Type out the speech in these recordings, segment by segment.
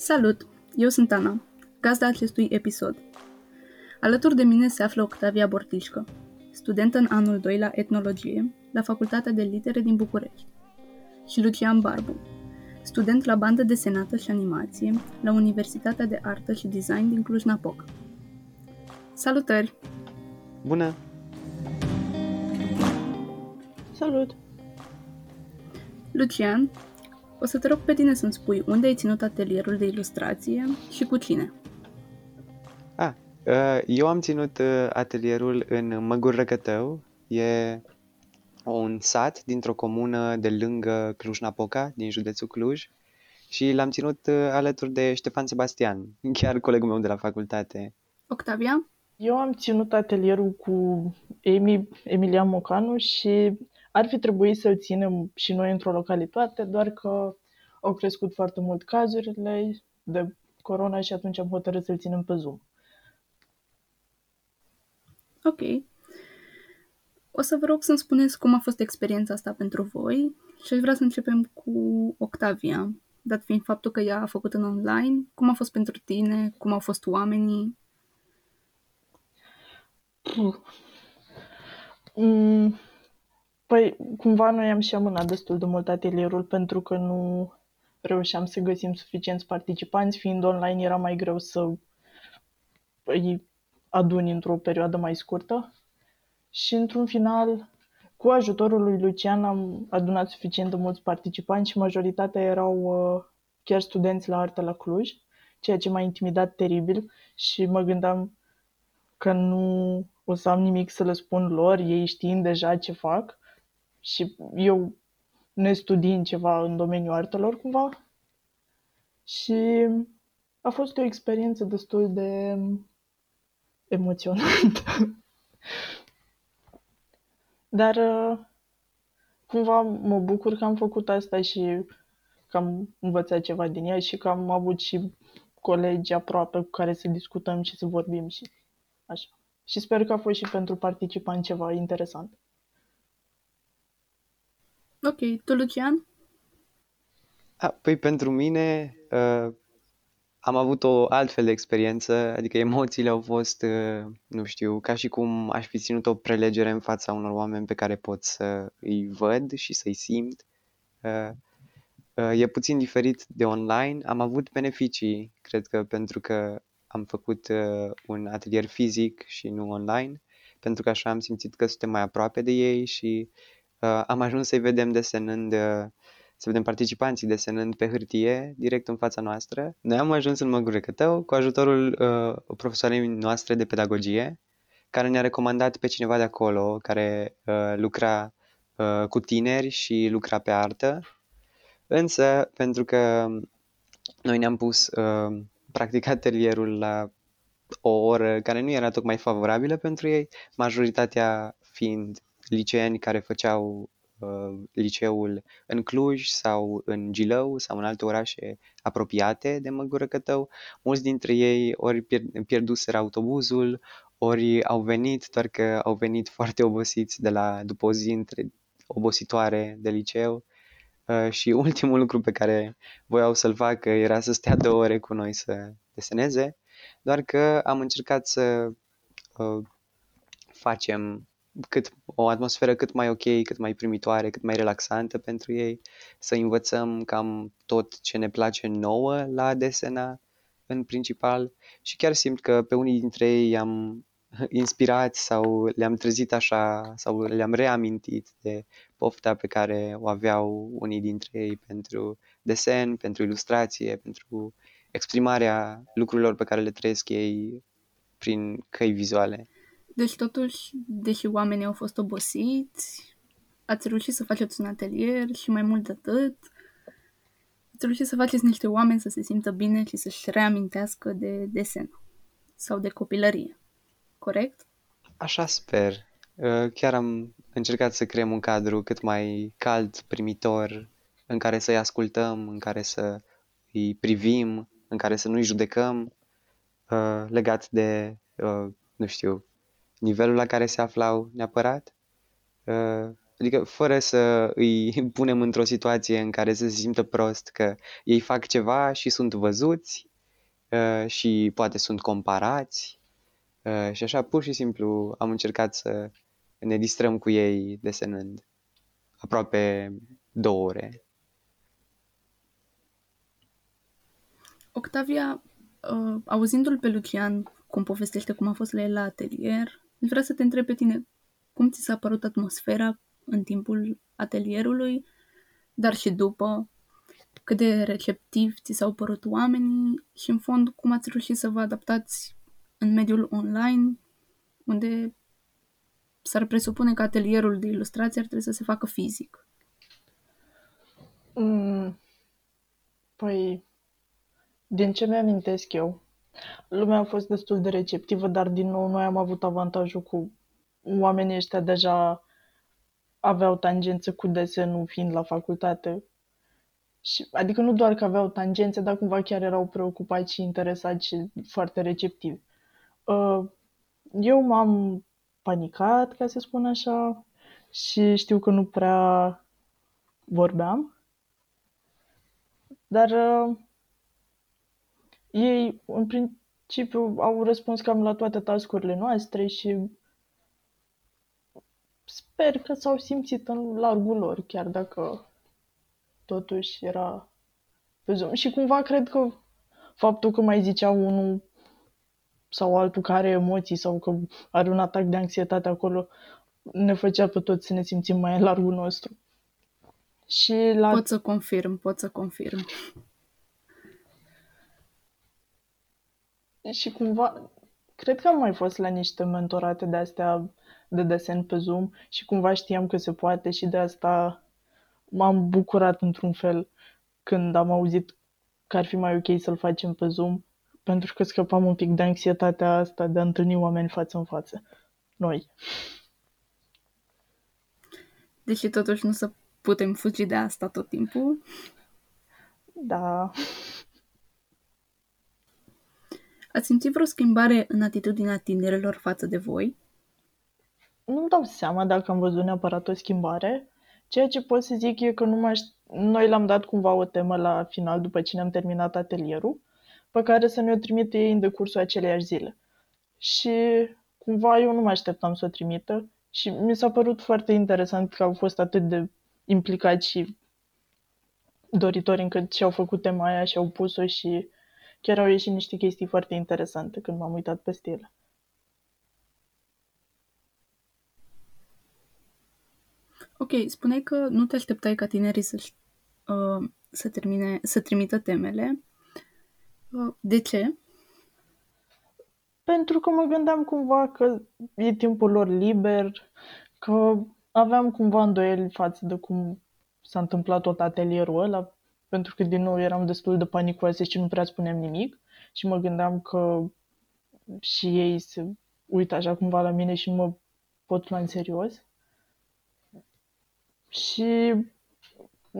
Salut! Eu sunt Ana, gazda acestui episod. Alături de mine se află Octavia Bortișcă, studentă în anul 2 la etnologie la Facultatea de Litere din București, și Lucian Barbu, student la bandă desenată și animație la Universitatea de Artă și Design din Cluj-Napoca. Salutări! Bună! Salut! Lucian, o să te rog pe tine să-mi spui unde ai ținut atelierul de ilustrație și cu cine. Ah, uh, eu am ținut uh, atelierul în Măgur Răcătău. E un sat dintr-o comună de lângă Cluj-Napoca, din județul Cluj. Și l-am ținut uh, alături de Ștefan Sebastian, chiar colegul meu de la facultate. Octavia? Eu am ținut atelierul cu Emi, Emilian Mocanu și ar fi trebuit să-l ținem și noi într-o localitate, doar că au crescut foarte mult cazurile de corona și atunci am hotărât să-l ținem pe Zoom. Ok. O să vă rog să-mi spuneți cum a fost experiența asta pentru voi și aș vrea să începem cu Octavia, dat fiind faptul că ea a făcut în online. Cum a fost pentru tine? Cum au fost oamenii? Mm, Păi, cumva noi am și amânat destul de mult atelierul pentru că nu reușeam să găsim suficienți participanți. Fiind online, era mai greu să îi aduni într-o perioadă mai scurtă. Și într-un final, cu ajutorul lui Lucian, am adunat suficient de mulți participanți și majoritatea erau uh, chiar studenți la artă la Cluj, ceea ce m-a intimidat teribil și mă gândeam că nu o să am nimic să le spun lor, ei știind deja ce fac și eu ne studiind ceva în domeniul artelor cumva și a fost o experiență destul de emoționantă. Dar cumva mă bucur că am făcut asta și că am învățat ceva din ea și că am avut și colegi aproape cu care să discutăm și să vorbim și așa. Și sper că a fost și pentru participanți ceva interesant. Ok, tu, Lucian? A, păi pentru mine uh, am avut o altfel de experiență, adică emoțiile au fost, uh, nu știu, ca și cum aș fi ținut o prelegere în fața unor oameni pe care pot să îi văd și să-i simt. Uh, uh, e puțin diferit de online. Am avut beneficii, cred că pentru că am făcut uh, un atelier fizic și nu online, pentru că așa am simțit că suntem mai aproape de ei și uh, am ajuns să-i vedem desenând, uh, să vedem participanții desenând pe hârtie, direct în fața noastră. Noi am ajuns în Măgure Cătău cu ajutorul uh, profesoarei noastre de pedagogie, care ne-a recomandat pe cineva de acolo, care uh, lucra uh, cu tineri și lucra pe artă. Însă, pentru că noi ne-am pus uh, practic atelierul la o oră care nu era tocmai favorabilă pentru ei, majoritatea fiind liceeni care făceau uh, liceul în Cluj sau în Gilău sau în alte orașe apropiate de Măgură Cătău. Mulți dintre ei ori pierd- pierduseră autobuzul, ori au venit, doar că au venit foarte obosiți de la, după o zi între, obositoare de liceu. Uh, și ultimul lucru pe care voiau să-l facă era să stea două ore cu noi să deseneze, doar că am încercat să uh, facem cât, o atmosferă cât mai ok, cât mai primitoare, cât mai relaxantă pentru ei, să învățăm cam tot ce ne place nouă la desena în principal și chiar simt că pe unii dintre ei am inspirat sau le-am trezit așa sau le-am reamintit de pofta pe care o aveau unii dintre ei pentru desen, pentru ilustrație, pentru exprimarea lucrurilor pe care le trăiesc ei prin căi vizuale. Deci totuși, deși oamenii au fost obosiți, ați reușit să faceți un atelier și mai mult de atât, ați reușit să faceți niște oameni să se simtă bine și să-și reamintească de desen sau de copilărie. Corect? Așa sper. Uh, chiar am încercat să creăm un cadru cât mai cald, primitor, în care să-i ascultăm, în care să îi privim, în care să nu-i judecăm, uh, legat de, uh, nu știu, nivelul la care se aflau neapărat. Uh, adică fără să îi punem într-o situație în care să se simtă prost că ei fac ceva și sunt văzuți uh, și poate sunt comparați uh, și așa pur și simplu am încercat să ne distrăm cu ei desenând aproape două ore. Octavia, uh, auzindu-l pe Lucian cum povestește cum a fost la el la atelier, vreau să te întreb pe tine cum ți s-a părut atmosfera în timpul atelierului, dar și după, cât de receptiv ți s-au părut oamenii și, în fond, cum ați reușit să vă adaptați în mediul online, unde s-ar presupune că atelierul de ilustrație ar trebui să se facă fizic. Mm, păi, din ce mi-amintesc eu, lumea a fost destul de receptivă, dar din nou noi am avut avantajul cu oamenii ăștia deja aveau tangențe cu desenul fiind la facultate. Și, adică nu doar că aveau tangențe, dar cumva chiar erau preocupați și interesați și foarte receptivi. Uh, eu m-am panicat, ca să spun așa, și știu că nu prea vorbeam. Dar uh, ei, în principiu, au răspuns cam la toate tascurile noastre și sper că s-au simțit în largul lor, chiar dacă totuși era pe Zoom. Și cumva cred că faptul că mai zicea unul sau altul care are emoții sau că are un atac de anxietate acolo ne făcea pe toți să ne simțim mai în largul nostru. Și la... Pot să confirm, pot să confirm. Și cumva, cred că am mai fost la niște mentorate de astea de desen pe Zoom și cumva știam că se poate și de asta m-am bucurat într-un fel când am auzit că ar fi mai ok să-l facem pe Zoom, pentru că scăpam un pic de anxietatea asta de a întâlni oameni față în față. Noi. Deși totuși nu să putem fugi de asta tot timpul. Da. Ați simțit vreo schimbare în atitudinea tinerilor față de voi? Nu-mi dau seama dacă am văzut neapărat o schimbare. Ceea ce pot să zic e că nu mai noi l-am dat cumva o temă la final după ce ne-am terminat atelierul, pe care să ne-o trimite ei în decursul aceleiași zile. Și cumva eu nu mă așteptam să o trimită și mi s-a părut foarte interesant că au fost atât de implicați și doritori încât și-au făcut tema aia și au pus-o și chiar au ieșit niște chestii foarte interesante când m-am uitat pe ele. Ok, spuneai că nu te așteptai ca tinerii să, uh, să, termine, să trimită temele. Uh, de ce? Pentru că mă gândeam cumva că e timpul lor liber, că aveam cumva îndoieli față de cum s-a întâmplat tot atelierul ăla, pentru că din nou eram destul de panicoase și nu prea spuneam nimic și mă gândeam că și ei se uită așa cumva la mine și nu mă pot lua în serios. Și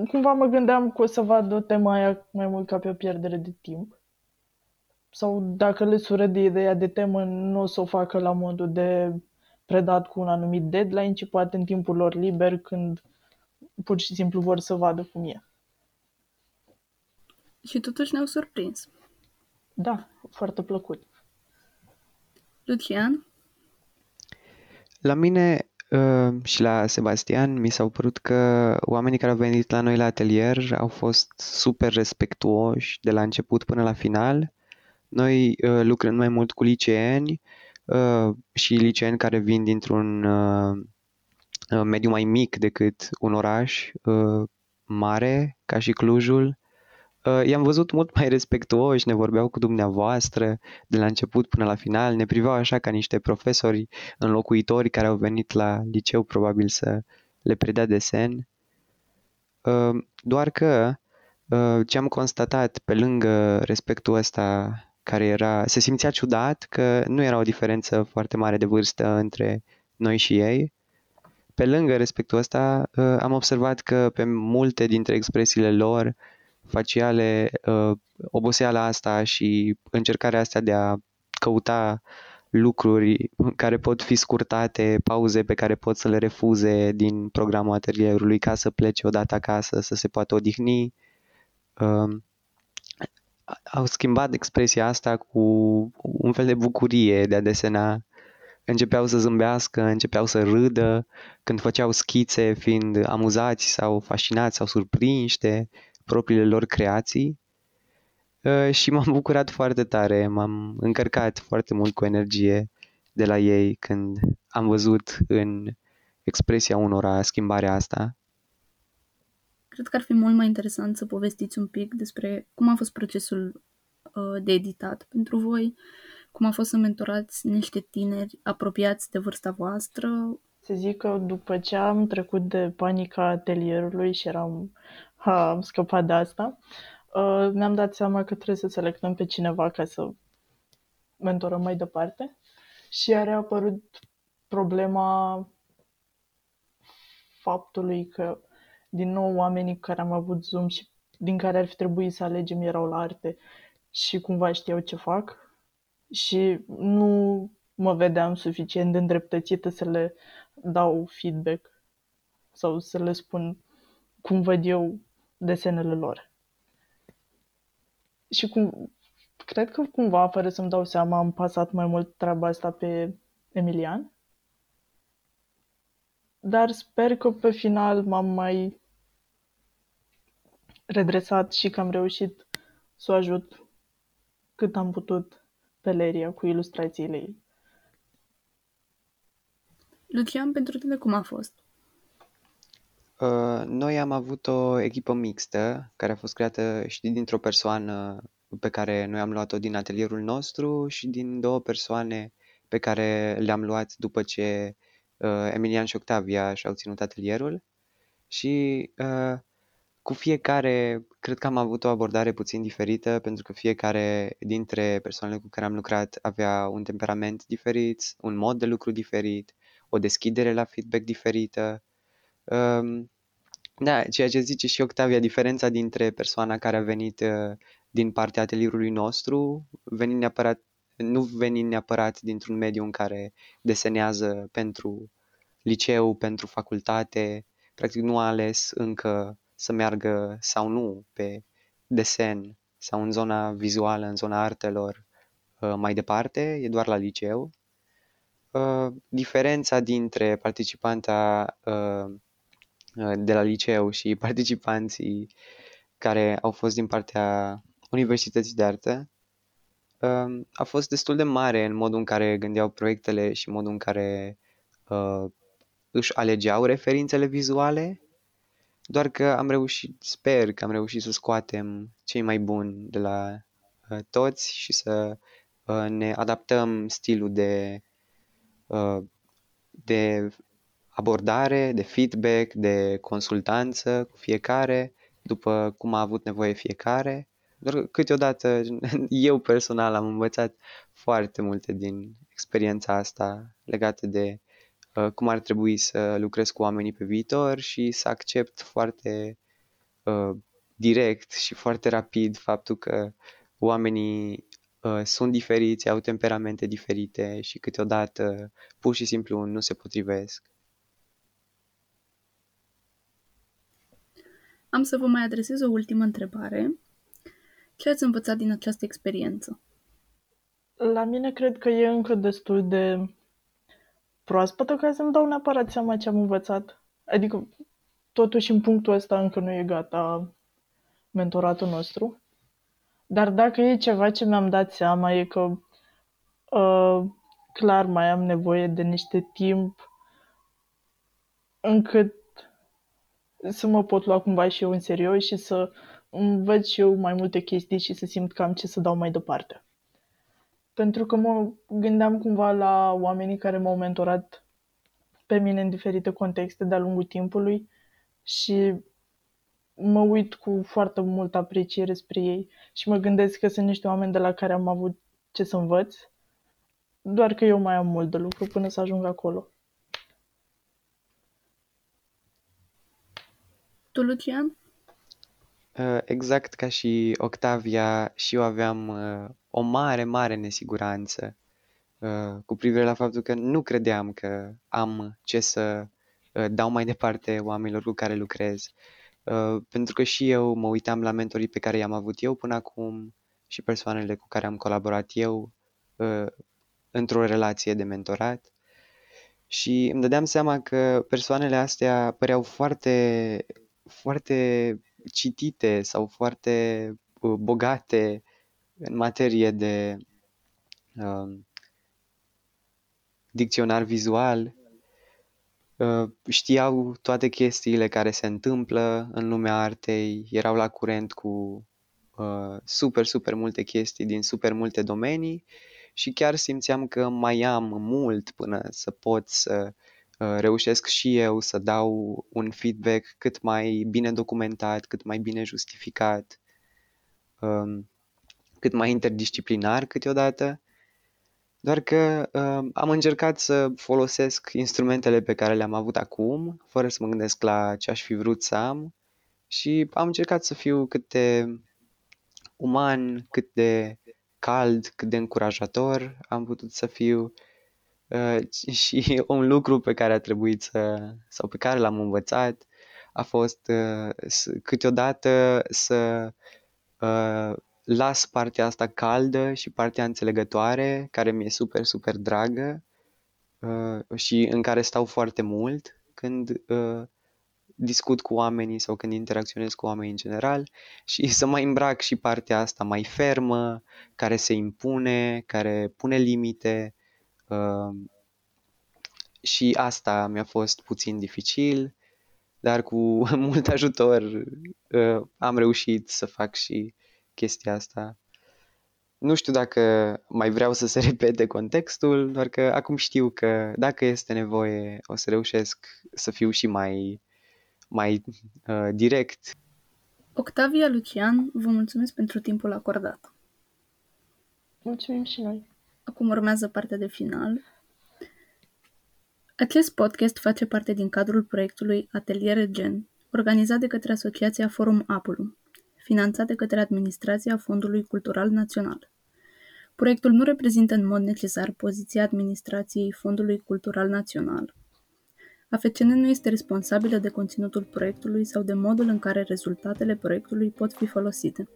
cumva mă gândeam că o să vadă tema aia mai mult ca pe o pierdere de timp. Sau dacă le sură de ideea de temă, nu o să o facă la modul de predat cu un anumit deadline, ci poate în timpul lor liber, când pur și simplu vor să vadă cum e. Și totuși ne-au surprins. Da, foarte plăcut. Lucian? La mine Uh, și la Sebastian mi s-au părut că oamenii care au venit la noi la atelier au fost super respectuoși de la început până la final. Noi uh, lucrăm mai mult cu liceeni uh, și liceeni care vin dintr-un uh, uh, mediu mai mic decât un oraș uh, mare, ca și Clujul. Uh, i-am văzut mult mai respectuoși, ne vorbeau cu dumneavoastră de la început până la final, ne priveau așa ca niște profesori înlocuitori care au venit la liceu probabil să le predea desen. Uh, doar că uh, ce am constatat pe lângă respectul ăsta care era, se simțea ciudat că nu era o diferență foarte mare de vârstă între noi și ei. Pe lângă respectul ăsta, am observat că pe multe dintre expresiile lor faciale, uh, oboseala asta și încercarea asta de a căuta lucruri care pot fi scurtate, pauze pe care pot să le refuze din programul atelierului ca să plece odată acasă, să se poată odihni. Um, au schimbat expresia asta cu un fel de bucurie de a desena. Începeau să zâmbească, începeau să râdă când făceau schițe fiind amuzați sau fascinați sau surprinși de propriile lor creații Uh, și m-am bucurat foarte tare, m-am încărcat foarte mult cu energie de la ei când am văzut în expresia unora schimbarea asta. Cred că ar fi mult mai interesant să povestiți un pic despre cum a fost procesul uh, de editat pentru voi, cum a fost să mentorați niște tineri apropiați de vârsta voastră. Să zic că după ce am trecut de panica atelierului și eram, ha, am scăpat de asta, uh, mi-am dat seama că trebuie să selectăm pe cineva ca să mentorăm mai departe. Și a reapărut problema faptului că din nou oamenii cu care am avut Zoom și din care ar fi trebuit să alegem erau la arte și cumva știau ce fac. Și nu mă vedeam suficient de îndreptățită să le dau feedback sau să le spun cum văd eu desenele lor. Și cum, cred că cumva, fără să-mi dau seama, am pasat mai mult treaba asta pe Emilian. Dar sper că pe final m-am mai redresat și că am reușit să o ajut cât am putut pe Leria cu ilustrațiile ei. Lucian, pentru tine cum a fost? Uh, noi am avut o echipă mixtă care a fost creată și dintr-o persoană pe care noi am luat-o din atelierul nostru și din două persoane pe care le-am luat după ce uh, Emilian și Octavia și-au ținut atelierul. Și uh, cu fiecare cred că am avut o abordare puțin diferită pentru că fiecare dintre persoanele cu care am lucrat avea un temperament diferit, un mod de lucru diferit, o deschidere la feedback diferită. Um, da, ceea ce zice și Octavia, diferența dintre persoana care a venit uh, din partea atelierului nostru, venind neapărat, nu venind neapărat dintr-un mediu în care desenează pentru liceu, pentru facultate, practic nu a ales încă să meargă sau nu pe desen sau în zona vizuală, în zona artelor uh, mai departe, e doar la liceu. Uh, diferența dintre participanta Uh, de la liceu și participanții care au fost din partea Universității de Artă um, a fost destul de mare în modul în care gândeau proiectele și modul în care uh, își alegeau referințele vizuale, doar că am reușit, sper că am reușit să scoatem cei mai buni de la uh, toți și să uh, ne adaptăm stilul de, uh, de abordare, de feedback, de consultanță cu fiecare, după cum a avut nevoie fiecare. Doar câteodată eu personal am învățat foarte multe din experiența asta legată de uh, cum ar trebui să lucrez cu oamenii pe viitor și să accept foarte uh, direct și foarte rapid faptul că oamenii uh, sunt diferiți, au temperamente diferite și câteodată pur și simplu nu se potrivesc. Am să vă mai adresez o ultimă întrebare. Ce ați învățat din această experiență? La mine cred că e încă destul de proaspătă ca să-mi dau neapărat seama ce am învățat. Adică, totuși, în punctul ăsta încă nu e gata mentoratul nostru. Dar dacă e ceva ce mi-am dat seama e că uh, clar mai am nevoie de niște timp încât să mă pot lua cumva și eu în serios și să învăț și eu mai multe chestii și să simt că am ce să dau mai departe. Pentru că mă gândeam cumva la oamenii care m-au mentorat pe mine în diferite contexte de-a lungul timpului și mă uit cu foarte multă apreciere spre ei și mă gândesc că sunt niște oameni de la care am avut ce să învăț, doar că eu mai am mult de lucru până să ajung acolo. Tu, Lucian? Uh, exact ca și Octavia, și eu aveam uh, o mare, mare nesiguranță uh, cu privire la faptul că nu credeam că am ce să uh, dau mai departe oamenilor cu care lucrez. Uh, pentru că și eu mă uitam la mentorii pe care i-am avut eu până acum și persoanele cu care am colaborat eu uh, într-o relație de mentorat și îmi dădeam seama că persoanele astea păreau foarte, foarte citite sau foarte uh, bogate în materie de uh, dicționar vizual, uh, știau toate chestiile care se întâmplă în lumea artei, erau la curent cu uh, super, super multe chestii din super multe domenii și chiar simțeam că mai am mult până să pot să uh, reușesc și eu să dau un feedback cât mai bine documentat, cât mai bine justificat, um, cât mai interdisciplinar câteodată. Doar că uh, am încercat să folosesc instrumentele pe care le-am avut acum, fără să mă gândesc la ce aș fi vrut să am și am încercat să fiu cât de uman, cât de cald, cât de încurajator am putut să fiu uh, și un lucru pe care a trebuit să, sau pe care l-am învățat a fost uh, câteodată să uh, las partea asta caldă și partea înțelegătoare, care mi-e super, super dragă uh, și în care stau foarte mult când uh, discut cu oamenii sau când interacționez cu oamenii în general și să mai îmbrac și partea asta mai fermă, care se impune, care pune limite uh, și asta mi-a fost puțin dificil, dar cu mult ajutor uh, am reușit să fac și chestia asta. Nu știu dacă mai vreau să se repete contextul, doar că acum știu că dacă este nevoie o să reușesc să fiu și mai mai uh, direct. Octavia Lucian, vă mulțumesc pentru timpul acordat. Mulțumim și noi. Acum urmează partea de final. Acest podcast face parte din cadrul proiectului Ateliere Gen, organizat de către Asociația Forum Apulum, finanțat de către Administrația Fondului Cultural Național. Proiectul nu reprezintă în mod necesar poziția administrației Fondului Cultural Național, AFCN nu este responsabilă de conținutul proiectului sau de modul în care rezultatele proiectului pot fi folosite.